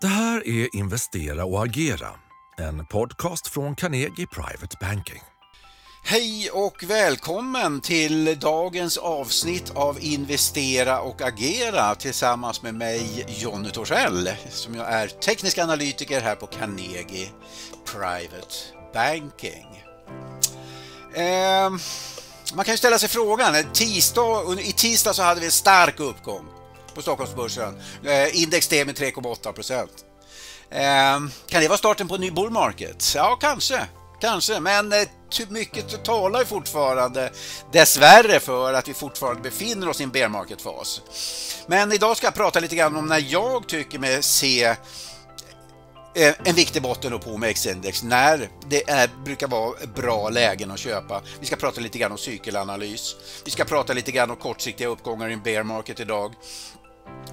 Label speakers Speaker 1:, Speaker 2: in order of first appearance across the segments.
Speaker 1: Det här är Investera och agera, en podcast från Carnegie Private Banking.
Speaker 2: Hej och välkommen till dagens avsnitt av Investera och agera tillsammans med mig Jonny Torssell som jag är teknisk analytiker här på Carnegie Private Banking. Eh, man kan ju ställa sig frågan, tisdag, i tisdag så hade vi en stark uppgång på Stockholmsbörsen. Eh, index steg med 3,8 procent. Eh, kan det vara starten på en ny bull market? Ja, kanske. Kanske, men eh, mycket talar fortfarande dessvärre för att vi fortfarande befinner oss i en bear market-fas. Men idag ska jag prata lite grann om när jag tycker mig se eh, en viktig botten på OMX-index när det är, brukar vara bra lägen att köpa. Vi ska prata lite grann om cykelanalys. Vi ska prata lite grann om kortsiktiga uppgångar i en bear market idag.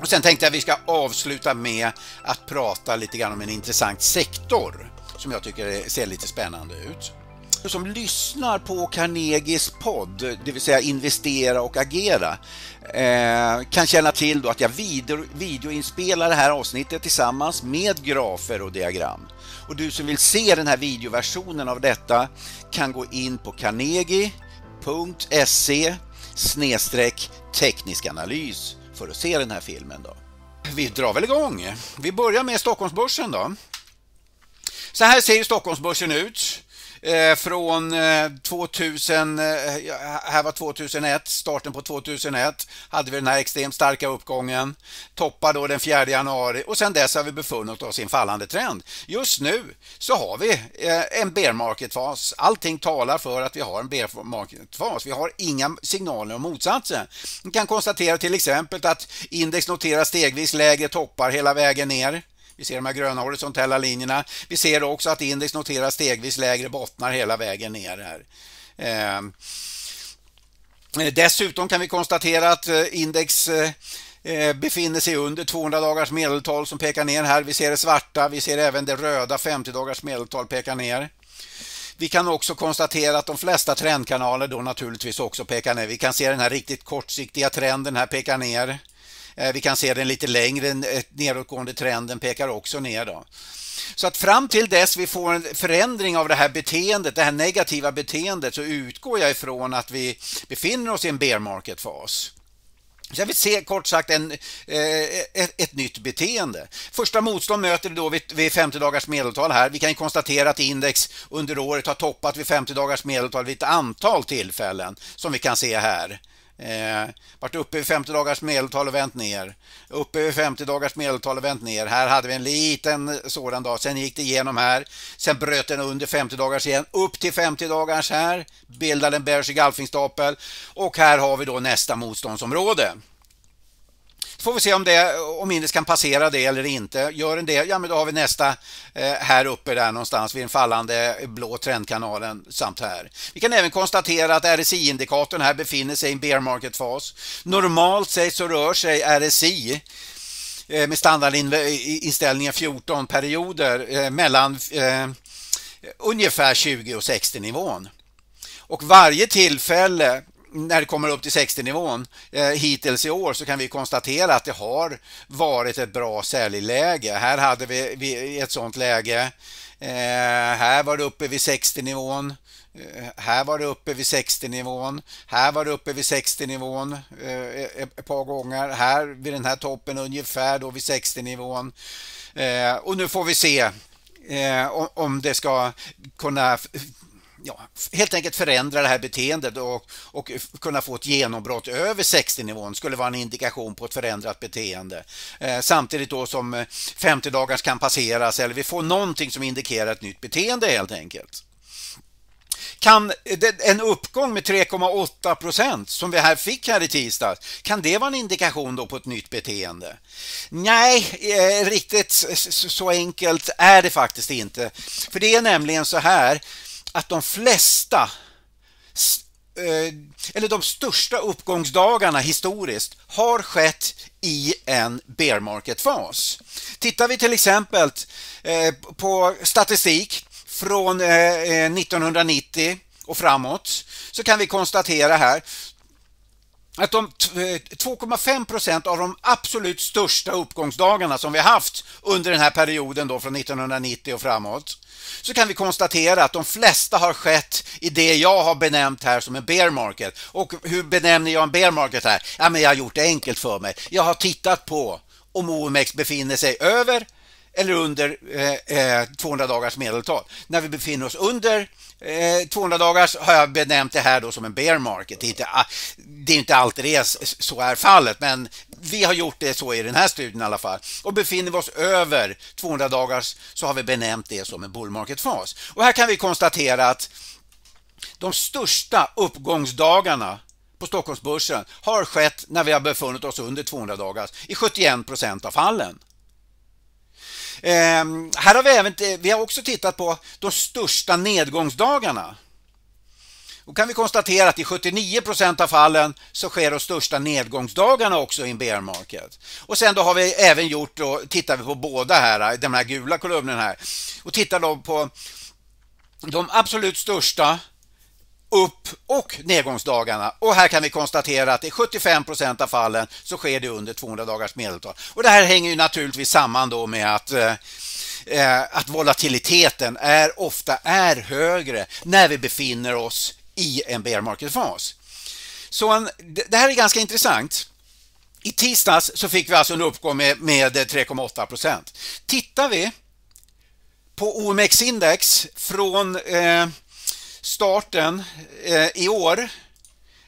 Speaker 2: Och sen tänkte jag att vi ska avsluta med att prata lite grann om en intressant sektor som jag tycker ser lite spännande ut. Du Som lyssnar på Carnegies podd, det vill säga Investera och agera, eh, kan känna till då att jag video, videoinspelar det här avsnittet tillsammans med grafer och diagram. Och du som vill se den här videoversionen av detta kan gå in på carnegie.se tekniskanalys för att se den här filmen. Då. Vi drar väl igång. Vi börjar med Stockholmsbörsen då. Så här ser Stockholmsbörsen ut. Eh, från 2000, eh, eh här var 2001, starten på 2001 hade vi den här extremt starka uppgången. Toppar då den 4 januari och sen dess har vi befunnit oss i en fallande trend. Just nu så har vi eh, en bear market-fas. Allting talar för att vi har en bear market-fas. Vi har inga signaler om motsatsen. Vi kan konstatera till exempel att index noterar stegvis lägre toppar hela vägen ner. Vi ser de här gröna horisontella linjerna. Vi ser också att index noterar stegvis lägre bottnar hela vägen ner här. Ehm, dessutom kan vi konstatera att eh, index eh, befinner sig under 200 dagars medeltal som pekar ner här. Vi ser det svarta, vi ser även det röda 50 dagars medeltal pekar ner. Vi kan också konstatera att de flesta trendkanaler då naturligtvis också pekar ner. Vi kan se den här riktigt kortsiktiga trenden här pekar ner. Eh, vi kan se den lite längre, eh, nedåtgående trenden pekar också ner. Då. Så att fram till dess vi får en förändring av det här beteendet, det här negativa beteendet, så utgår jag ifrån att vi befinner oss i en bear market-fas. Så jag vill se kort sagt en, eh, ett, ett, nytt beteende. Första motstånd möter vi då vid, vid 50 dagars medeltal här. Vi kan konstatera att index under året har toppat vid 50 dagars medeltal vid ett antal tillfällen som vi kan se här. Eh, varit uppe i 50 dagars medeltal och vänt ner. Uppe i 50 dagars medeltal och vänt ner. Här hade vi en liten sådan dag. Sen gick det igenom här. Sen bröt den under 50 dagars igen. Upp till 50 dagars här. Bildade en bearish golfingstapel. Och här har vi då nästa motståndsområde får vi se om, det, om index kan passera det eller inte. Gör den det, ja men då har vi nästa eh, här uppe där någonstans vid den fallande blå trendkanalen samt här. Vi kan även konstatera att RSI-indikatorn här befinner sig i en bear market-fas. Normalt sett så rör sig RSI eh, med standardinställningen 14 perioder eh, mellan eh, ungefär 20 och 60 nivån. Och varje tillfälle när det kommer upp till 60-nivån eh, hittills i år så kan vi konstatera att det har varit ett bra säljläge. Här hade vi, vi ett sådant läge. Eh, här var det uppe vid 60-nivån. Eh, här var det uppe vid 60-nivån. Här var det uppe vid 60-nivån eh, ett par gånger. Här vid den här toppen ungefär då vid 60-nivån. Eh, och nu får vi se eh, om det ska kunna ja, helt enkelt förändra det här beteendet och, och kunna få ett genombrott över 60-nivån skulle vara en indikation på ett förändrat beteende. Eh, samtidigt då som eh, 50 dagars kan passeras eller vi får någonting som indikerar ett nytt beteende helt enkelt. Kan en uppgång med 3,8 procent som vi här fick här i tisdags, kan det vara en indikation då på ett nytt beteende? Nej, eh, riktigt så enkelt är det faktiskt inte. För det är nämligen så här att de flesta eh, eller de största uppgångsdagarna historiskt har skett i en bear market-fas. Tittar vi till exempel eh, på statistik från eh, 1990 och framåt så kan vi konstatera här att de 2,5 eh, procent av de absolut största uppgångsdagarna som vi haft under den här perioden då från 1990 och framåt så kan vi konstatera att de flesta har skett i det jag har benämnt här som en bear market. Och hur benämner jag en bear market här? Ja, men jag har gjort det enkelt för mig. Jag har tittat på om OMX befinner sig över eller under eh, eh 200 dagars medeltal. När vi befinner oss under eh, 200 dagars har jag benämnt det här då som en bear market. Det är inte, det är inte alltid det är, så är fallet, men vi har gjort det så i den här studien i alla fall. Och befinner vi oss över 200 dagars så har vi benämnt det som en bull market-fas. Och här kan vi konstatera att de största uppgångsdagarna på Stockholmsbörsen har skett när vi har befunnit oss under 200 dagars i 71 procent av fallen. Eh, här har vi, även, eh, vi har också tittat på de största nedgångsdagarna. Då kan vi konstatera att i 79 procent av fallen så sker de största nedgångsdagarna också i en bear market. Och sen då har vi även gjort, då tittar vi på båda här, eh, de här gula kolumnerna här och tittar då på de absolut största upp och nedgångsdagarna. Och här kan vi konstatera att i 75 procent av fallen så sker det under 200 dagars medeltal. Och det här hänger ju naturligtvis samman då med att eh, eh, att volatiliteten är ofta är högre när vi befinner oss i en bear market-fas. Så en, det här är ganska intressant. I tisdags så fick vi alltså en uppgång med, med 3,8 procent. Tittar vi på OMX-index från eh, starten eh, i år,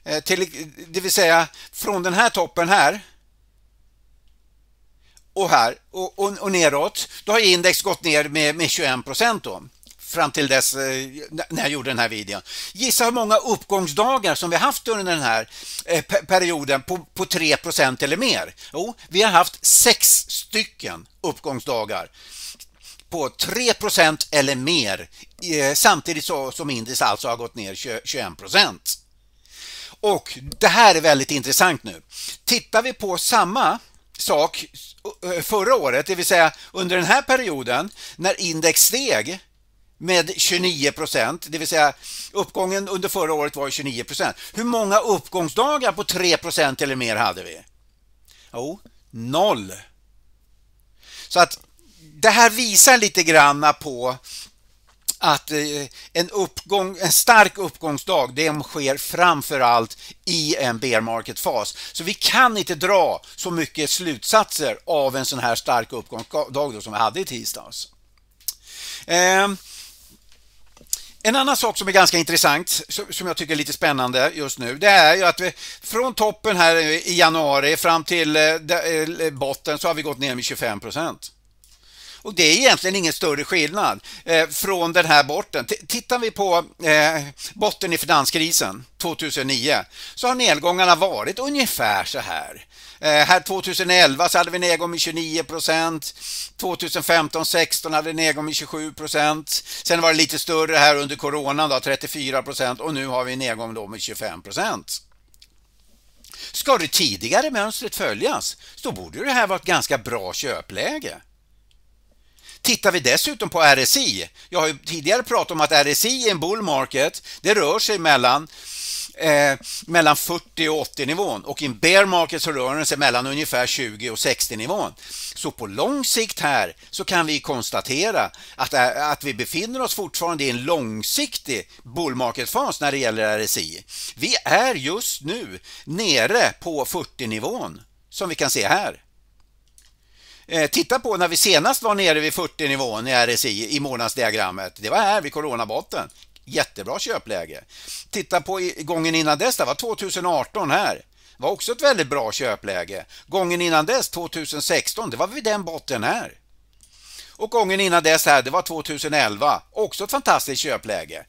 Speaker 2: eh, till, det vill säga från den här toppen här och här och, och, och neråt, då har index gått ner med, med 21 procent fram till dess eh, när jag gjorde den här videon. Gissa hur många uppgångsdagar som vi haft under den här perioden på, på 3% eller mer? Jo, vi har haft sex stycken uppgångsdagar på 3% eller mer eh, samtidigt som index alltså har gått ner 21% Och det här är väldigt intressant nu. Tittar vi på samma sak eh, förra året, det vill säga under den här perioden när index steg med 29 procent, det vill säga uppgången under förra året var 29 procent. Hur många uppgångsdagar på 3 procent eller mer hade vi? Jo, noll. Så att det här visar lite granna på att eh, en, uppgång, en stark uppgångsdag det sker framför allt i en bear market-fas. Så vi kan inte dra så mycket slutsatser av en sån här stark uppgångsdag som vi hade i tisdags. Ehm, en annan sak som är ganska intressant, som jag tycker är lite spännande just nu, det är ju att vi från toppen här i januari fram till eh, eh, botten så har vi gått ner med 25 procent. Och det är egentligen ingen större skillnad eh, från den här botten. T tittar vi på eh, botten i finanskrisen 2009 så har nedgångarna varit ungefär så här. Eh, här 2011 så hade vi nedgång med 29 procent. 2015-16 hade vi nedgång med 27 procent. Sen var det lite större här under coronan, då, 34 procent och nu har vi nedgång då med 25 procent. Ska det tidigare mönstret följas så borde det här vara ett ganska bra köpläge. Tittar vi dessutom på RSI, jag har ju tidigare pratat om att RSI i en bull market, det rör sig mellan eh, mellan 40 och 80 nivån och i en bear market så rör den sig mellan ungefär 20 och 60 nivån. Så på lång sikt här så kan vi konstatera att, eh, att vi befinner oss fortfarande i en långsiktig bull market-fas när det gäller RSI. Vi är just nu nere på 40 nivån som vi kan se här. Eh, titta på när vi senast var nere vid 40 nivån i RSI i månadsdiagrammet. Det var här vid coronabotten. Jättebra köpläge. Titta på gången innan dess, det var 2018 här. Det var också ett väldigt bra köpläge. Gången innan dess, 2016, det var vid den botten här. Och gången innan dess här, det var 2011. Också ett fantastiskt köpläge.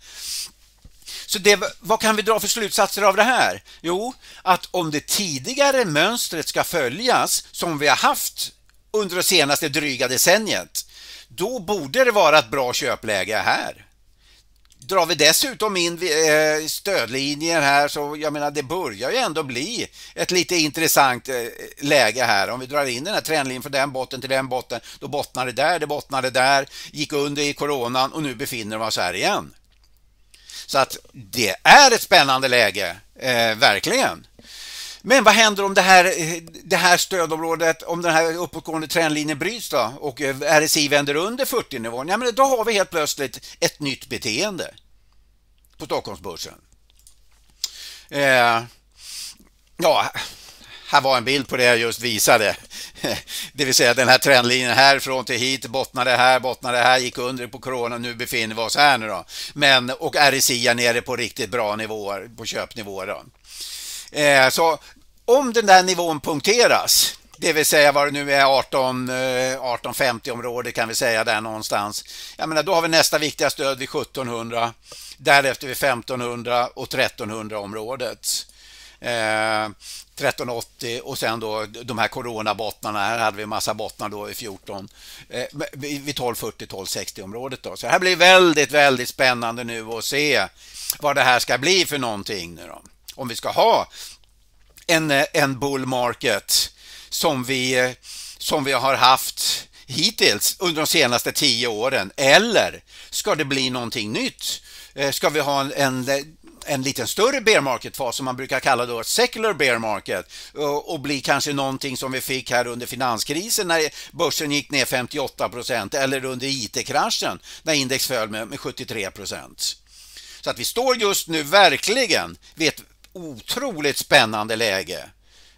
Speaker 2: Så det, vad kan vi dra för slutsatser av det här? Jo, att om det tidigare mönstret ska följas som vi har haft under det senaste dryga decenniet, då borde det vara ett bra köpläge här. Drar vi dessutom in eh, stödlinjer här så jag menar det börjar ju ändå bli ett lite intressant eh, läge här. Om vi drar in den här trendlinjen från den botten till den botten, då bottnar det där, det bottnade där, gick under i coronan och nu befinner vi oss här igen. Så att det är ett spännande läge, eh, verkligen. Men vad händer om det här, eh, det här stödområdet, om den här uppåtgående trendlinjen bryts då och eh, RSI vänder under 40-nivån? Ja, men då har vi helt plötsligt ett nytt beteende på Stockholmsbörsen. Eh, ja, här var en bild på det jag just visade. Det vill säga den här trendlinjen härifrån till hit, bottnade här, bottnade här, gick under på corona, nu befinner vi oss här nu då. Men, och RSI är nere på riktigt bra nivåer, på köpnivåer då. Eh, så om den där nivån punkteras, det vill säga vad det nu är 18, 1850 eh, område kan vi säga där någonstans. Jag menar, då har vi nästa viktiga stöd vid 1700, därefter vid 1500 och 1300 området. Eh, 1380 och sen då de här coronabottnarna. Här hade vi massa bottnar då i 14 eh, vid 1240 1260 området då. Så det här blir väldigt, väldigt spännande nu att se vad det här ska bli för någonting nu då. Om vi ska ha en, eh, en bull market som vi, eh, som vi har haft hittills under de senaste tio åren eller ska det bli någonting nytt? Eh, ska vi ha en, en en liten större bear market-fas som man brukar kalla då secular bear market och, och bli kanske någonting som vi fick här under finanskrisen när börsen gick ner 58 procent eller under IT-kraschen när index föll med, med 73 procent. Så att vi står just nu verkligen vid ett otroligt spännande läge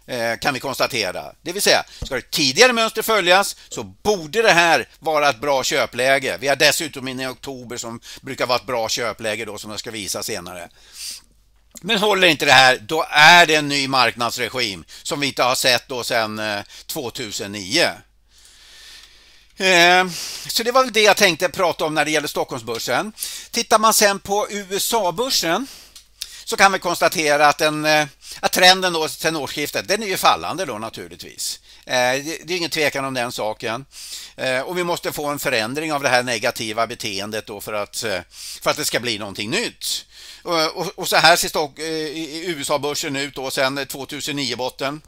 Speaker 2: eh, kan vi konstatera. Det vill säga, ska det tidigare mönster följas så borde det här vara ett bra köpläge. Vi har dessutom in i oktober som brukar vara ett bra köpläge då som jag ska visa senare. Men håller inte det här, då är det en ny marknadsregim som vi inte har sett då sedan eh, 2009. Eh, så det var väl det jag tänkte prata om när det gäller Stockholmsbörsen. Tittar man sen på USA-börsen så kan vi konstatera att, den, eh, att trenden då sedan årsskiftet den är ju fallande då naturligtvis. Eh, det är ingen tvekan om den saken. Eh, och vi måste få en förändring av det här negativa beteendet då för att, för att det ska bli någonting nytt. Och, och så här ser USA-börsen ut då sen 2009-botten.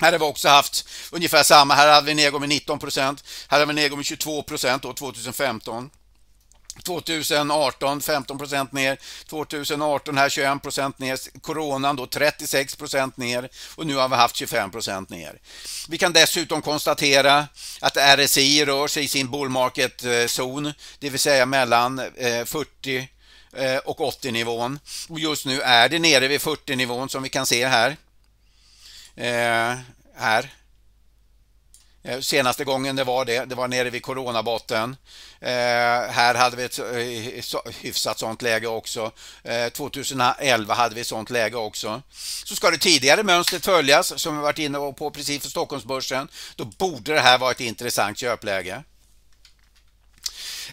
Speaker 2: Här har vi också haft ungefär samma. Här hade vi en nedgång med 19 procent. Här har vi en nedgång med 22 procent 2015. 2018 15 procent ner, 2018 här 21 procent ner, coronan då 36 procent ner och nu har vi haft 25 procent ner. Vi kan dessutom konstatera att RSI rör sig i sin bull market eh, zon, det vill säga mellan eh, 40 eh, och 80-nivån. Och just nu är det nere vid 40-nivån som vi kan se här. Eh, här. Eh, senaste gången det var det, det var nere vid coronabotten. Eh, här hade vi ett eh, hyfsat sånt läge också. Eh, 2011 hade vi ett sånt läge också. Så ska det tidigare mönstret följas, som vi varit inne på precis för Stockholmsbörsen, då borde det här vara ett intressant köpläge.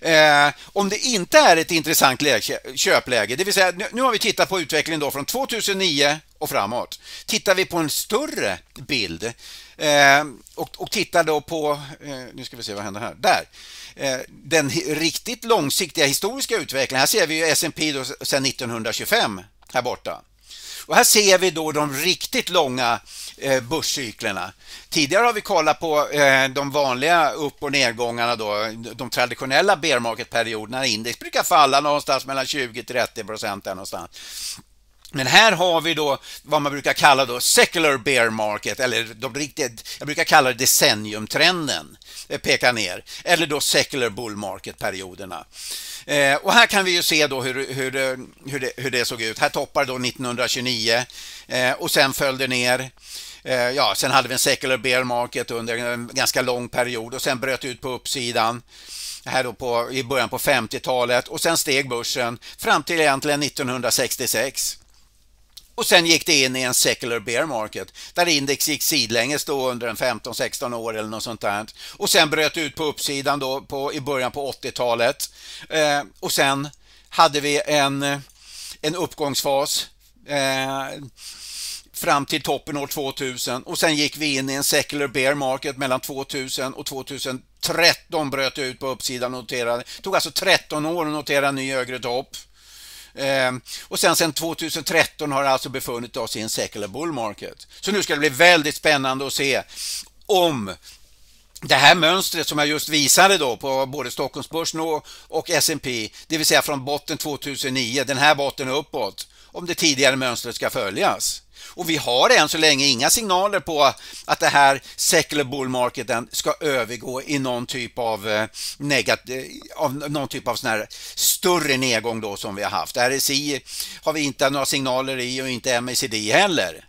Speaker 2: Eh, om det inte är ett intressant läge, köpläge, det vill säga nu, nu har vi tittat på utvecklingen då från 2009 och framåt. Tittar vi på en större bild eh, och, och tittar då på, eh, nu ska vi se vad händer här, där eh, den riktigt långsiktiga historiska utvecklingen. Här ser vi ju S&P sedan 1925 här borta. Och här ser vi då de riktigt långa eh, börscyklerna. Tidigare har vi kollat på eh, de vanliga upp och nedgångarna då, de traditionella bear market-perioderna. Index brukar falla någonstans mellan 20 30 procent någonstans. Men här har vi då vad man brukar kalla då secular bear market eller de riktigt, jag brukar kalla det decenniumtrenden eh, pekar ner eller då secular bull market perioderna. Eh, och här kan vi ju se då hur, hur, eh, hur, det, hur det såg ut. Här toppar då 1929 eh, och sen föll det ner. Eh, ja, sen hade vi en secular bear market under en ganska lång period och sen bröt ut på uppsidan här då på, i början på 50-talet och sen steg börsen fram till egentligen 1966. Och sen gick det in i en secular bear market där index gick sidlänges då under en 15-16 år eller något sånt där. Och sen bröt ut på uppsidan då på, i början på 80-talet. Eh, och sen hade vi en, en uppgångsfas eh, fram till toppen år 2000 och sen gick vi in i en secular bear market mellan 2000 och 2013 bröt ut på uppsidan och noterade. Det tog alltså 13 år att notera en ny högre topp. Ehm, och sen, sen 2013 har det alltså befunnit oss i en secular bull market. Så nu ska det bli väldigt spännande att se om det här mönstret som jag just visade då på både Stockholmsbörsen och, och S&P, det vill säga från botten 2009, den här botten uppåt, om det tidigare mönstret ska följas. Och vi har än så länge inga signaler på att det här secular bull marketen ska övergå i någon typ av, eh, negativ, eh, av någon typ av sån här större nedgång då som vi har haft. RSI har vi inte några signaler i och inte MACD heller.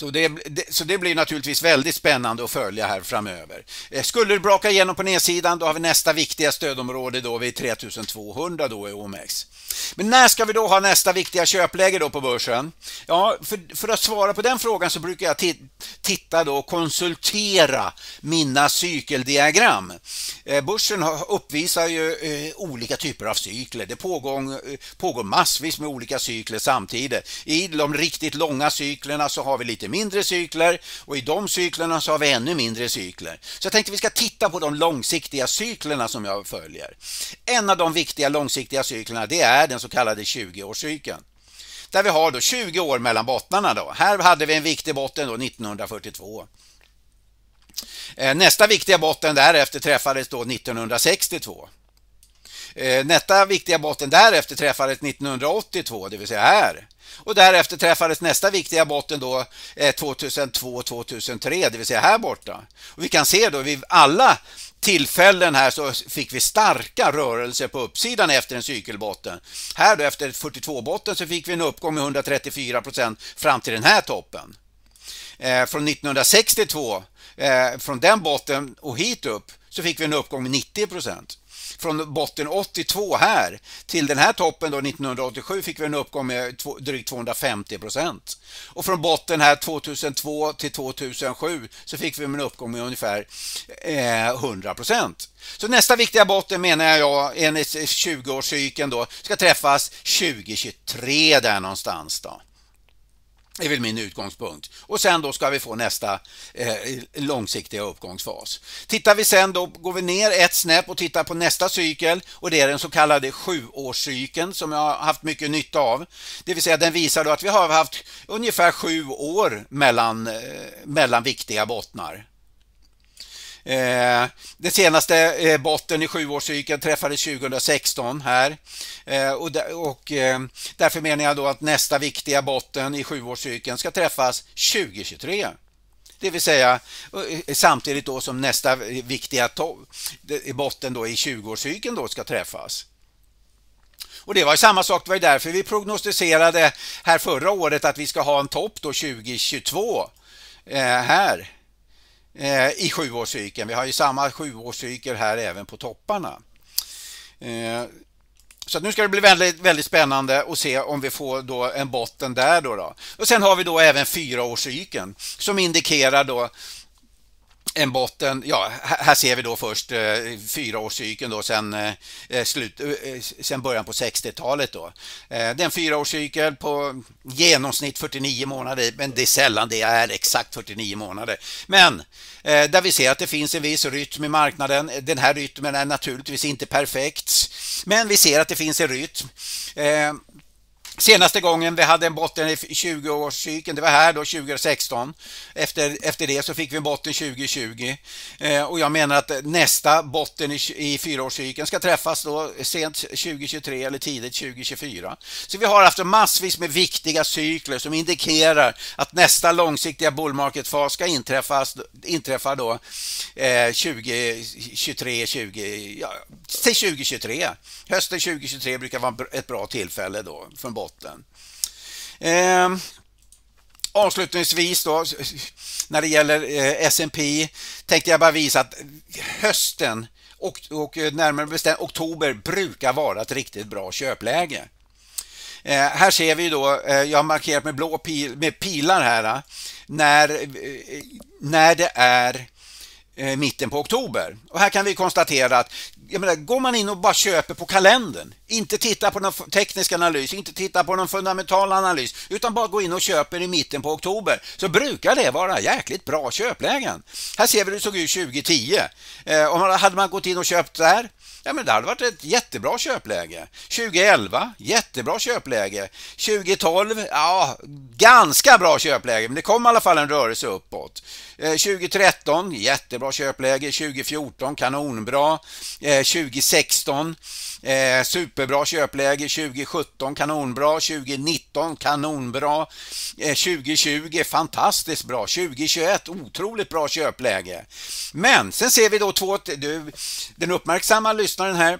Speaker 2: Så det, så det blir naturligtvis väldigt spännande att följa här framöver. Eh, skulle det braka igenom på nedsidan då har vi nästa viktiga stödområde då vid 3200 då i OMX. Men när ska vi då ha nästa viktiga köpläge då på börsen? Ja, för, för att svara på den frågan så brukar jag titta då och konsultera mina cykeldiagram. Eh, börsen uppvisar ju eh, olika typer av cykler. Det pågår, eh, pågår massvis med olika cykler samtidigt. I de riktigt långa cyklerna så har vi lite mindre cykler och i de cyklerna så har vi ännu mindre cykler. Så jag tänkte vi ska titta på de långsiktiga cyklerna som jag följer. En av de viktiga långsiktiga cyklerna det är den så kallade 20-årscykeln. Där vi har då 20 år mellan bottnarna. Då. Här hade vi en viktig botten då 1942. Eh, nästa viktiga botten därefter träffades då 1962. Eh, nästa viktiga botten därefter träffades 1982, det vill säga här. Och därefter träffades nästa viktiga botten då eh, 2002-2003, det vill säga här borta. Och vi kan se då vid alla tillfällen här så fick vi starka rörelser på uppsidan efter en cykelbotten. Här då efter 42-botten så fick vi en uppgång med 134 procent fram till den här toppen. Eh, från 1962, eh, från den botten och hit upp så fick vi en uppgång med 90 procent från botten 82 här till den här toppen då 1987 fick vi en uppgång med drygt 250 procent. Och från botten här 2002 till 2007 så fick vi en uppgång med ungefär eh, 100 procent. Så nästa viktiga botten menar jag enligt 20-årscykeln då ska träffas 2023 där någonstans då. Det är väl min utgångspunkt. Och sen då ska vi få nästa eh, långsiktiga uppgångsfas. Tittar vi sen då går vi ner ett snäpp och tittar på nästa cykel och det är den så kallade sjuårscykeln som jag har haft mycket nytta av. Det vill säga den visar då att vi har haft ungefär sju år mellan, eh, mellan viktiga bottnar. Eh, senaste eh, botten i sjuårscykeln träffades 2016 här eh, och, och eh, därför menar jag då att nästa viktiga botten i sjuårscykeln ska träffas 2023. Det vill säga eh, samtidigt då som nästa viktiga botten då i 20-årscykeln då ska träffas. Och det var samma sak, det var därför vi prognostiserade här förra året att vi ska ha en topp då 2022 eh, här Eh, i sjuårscykeln. Vi har ju samma sjuårscykel här även på topparna. Eh, så nu ska det bli väldigt, väldigt spännande att se om vi får då en botten där. Då, då. Och Sen har vi då även fyraårscykeln som indikerar då en botten, ja här ser vi då först eh, fyraårscykeln då sen, eh, eh slut, eh, eh, sen början på 60-talet då. Eh, det är en fyraårscykel på genomsnitt 49 månader men det är sällan det är exakt 49 månader. Men eh, där vi ser att det finns en viss rytm i marknaden. Den här rytmen är naturligtvis inte perfekt men vi ser att det finns en rytm. Eh, Senaste gången vi hade en botten i 20-årscykeln, det var här då 2016. Efter, efter det så fick vi en botten 2020. Eh, och jag menar att nästa botten i, i fyraårscykeln ska träffas då sent 2023 eller tidigt 2024. Så vi har haft massvis med viktiga cykler som indikerar att nästa långsiktiga bull market-fas ska inträffas, inträffa då eh, 2023, 20, ja, till 2023. Hösten 2023 brukar vara ett bra tillfälle då för en botten. Eh, avslutningsvis då, när det gäller eh, S&P tänkte jag bara visa att hösten och, och närmare bestämt oktober brukar vara ett riktigt bra köpläge. Eh, här ser vi då, eh, jag har markerat med blå pil, med pilar här, eh, när, eh, när det är eh, mitten på oktober. Och här kan vi konstatera att jag menar, går man in och bara köper på kalendern, inte tittar på någon teknisk analys, inte tittar på någon fundamental analys, utan bara går in och köper i mitten på oktober, så brukar det vara jäkligt bra köplägen. Här ser vi hur det såg ut 2010. Eh, om man, hade man gått in och köpt där, Ja, men det hade varit ett jättebra köpläge. 2011, jättebra köpläge. 2012, ja, ganska bra köpläge, men det kom i alla fall en rörelse uppåt. Eh, 2013, jättebra köpläge. 2014, kanonbra. Eh, 2016, eh, superbra köpläge 2017, kanonbra 2019, kanonbra 2020, fantastiskt bra 2021, otroligt bra köpläge. Men sen ser vi då två, du, den uppmärksamma lyssnaren här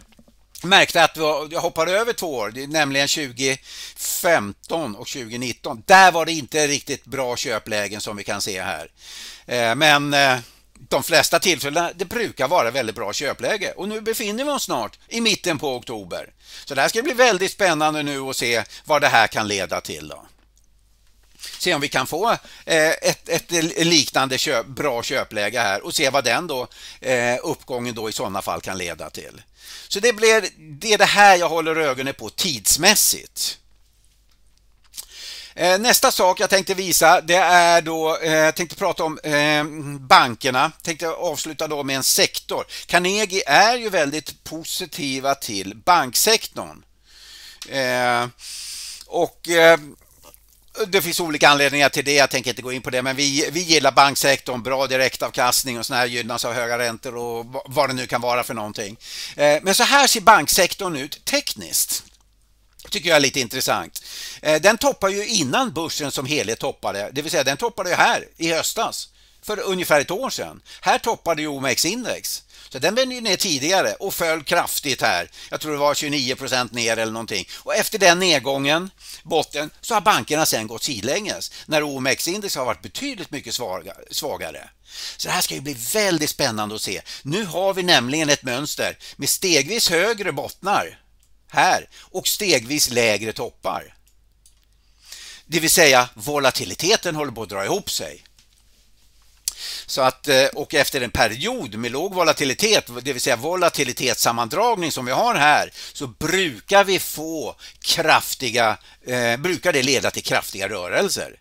Speaker 2: märkte att jag hoppade över två år, nämligen 2015 och 2019. Där var det inte riktigt bra köplägen som vi kan se här. Eh, men eh, de flesta tillfällena det brukar vara väldigt bra köpläge och nu befinner vi oss snart i mitten på oktober. Så det här ska bli väldigt spännande nu att se vad det här kan leda till. Då. Se om vi kan få eh, ett, ett liknande köp, bra köpläge här och se vad den då, eh, uppgången då i sådana fall kan leda till. Så det, blir, det är det här jag håller ögonen på tidsmässigt. Eh, nästa sak jag tänkte visa det är då, jag tänkte prata om bankerna, bankerna, tänkte avsluta då med en sektor. Carnegie är ju väldigt positiva till banksektorn. Och det finns olika anledningar till det, jag tänker inte gå in på det, men vi, vi gillar banksektorn, bra direktavkastning och sådana här gynnas av höga räntor och vad det nu kan vara för någonting. Eh, men så här ser banksektorn ut tekniskt tycker jag är lite intressant. Eh, den toppar ju innan börsen som helhet toppade, det vill säga den toppade ju här i höstas för ungefär ett år sedan. Här toppade ju OMX-index. Så den vände ju ner tidigare och föll kraftigt här. Jag tror det var 29 procent ner eller någonting. Och efter den nedgången, botten, så har bankerna sen gått sidlänges när OMX-index har varit betydligt mycket svagare. Så det här ska ju bli väldigt spännande att se. Nu har vi nämligen ett mönster med stegvis högre bottnar här och stegvis lägre toppar. Det vill säga volatiliteten håller på att dra ihop sig. Så att, eh, och efter en period med låg volatilitet, det vill säga volatilitetssammandragning som vi har här, så brukar vi få kraftiga, eh, brukar det leda till kraftiga rörelser.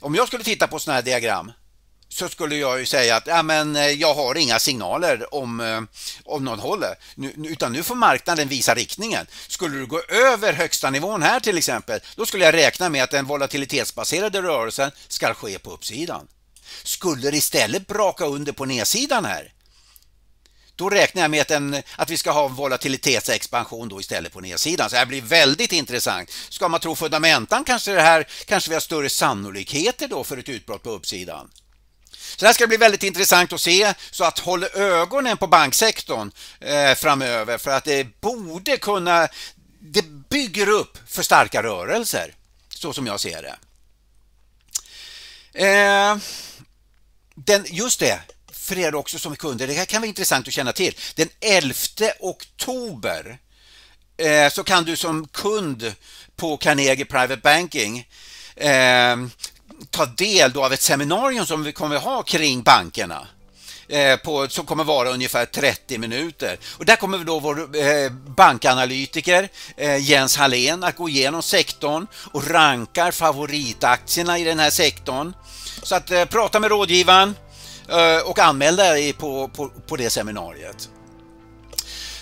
Speaker 2: Om jag skulle titta på sådana här diagram så skulle jag ju säga att ja, men, eh, jag har inga signaler om, eh, om någon något Nu, utan nu får marknaden visa riktningen. Skulle du gå över högsta nivån här till exempel, då skulle jag räkna med att den volatilitetsbaserade rörelsen ska ske på uppsidan. Skulle det istället braka under på nedsidan här, då räknar jag med att, en, att vi ska ha volatilitetsexpansion då istället på nedsidan. Så det här blir väldigt intressant. Ska man tro fundamentan kanske, det här, kanske vi har större sannolikheter då för ett utbrott på uppsidan. Så det här ska bli väldigt intressant att se, så att håll ögonen på banksektorn eh, framöver för att det borde kunna, det bygger upp för starka rörelser, så som jag ser det. Eh, den, just det, för er också som kunder, det här kan vara intressant att känna till. Den 11 oktober eh, så kan du som kund på Carnegie Private Banking eh, ta del då av ett seminarium som vi kommer ha kring bankerna. Eh, på, som kommer vara ungefär 30 minuter. Och där kommer då vår eh, bankanalytiker eh, Jens Hallén att gå igenom sektorn och rankar favoritaktierna i den här sektorn. Så att eh, prata med rådgivaren eh, och anmäl dig på, på, på det seminariet.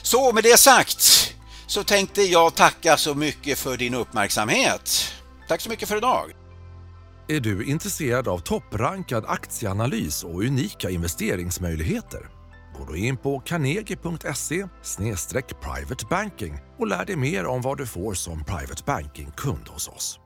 Speaker 2: Så med det sagt så tänkte jag tacka så mycket för din uppmärksamhet. Tack så mycket för idag.
Speaker 1: Är du intresserad av topprankad aktieanalys och unika investeringsmöjligheter? Gå då in på carnegie.se privatebanking och lär dig mer om vad du får som private banking-kund hos oss.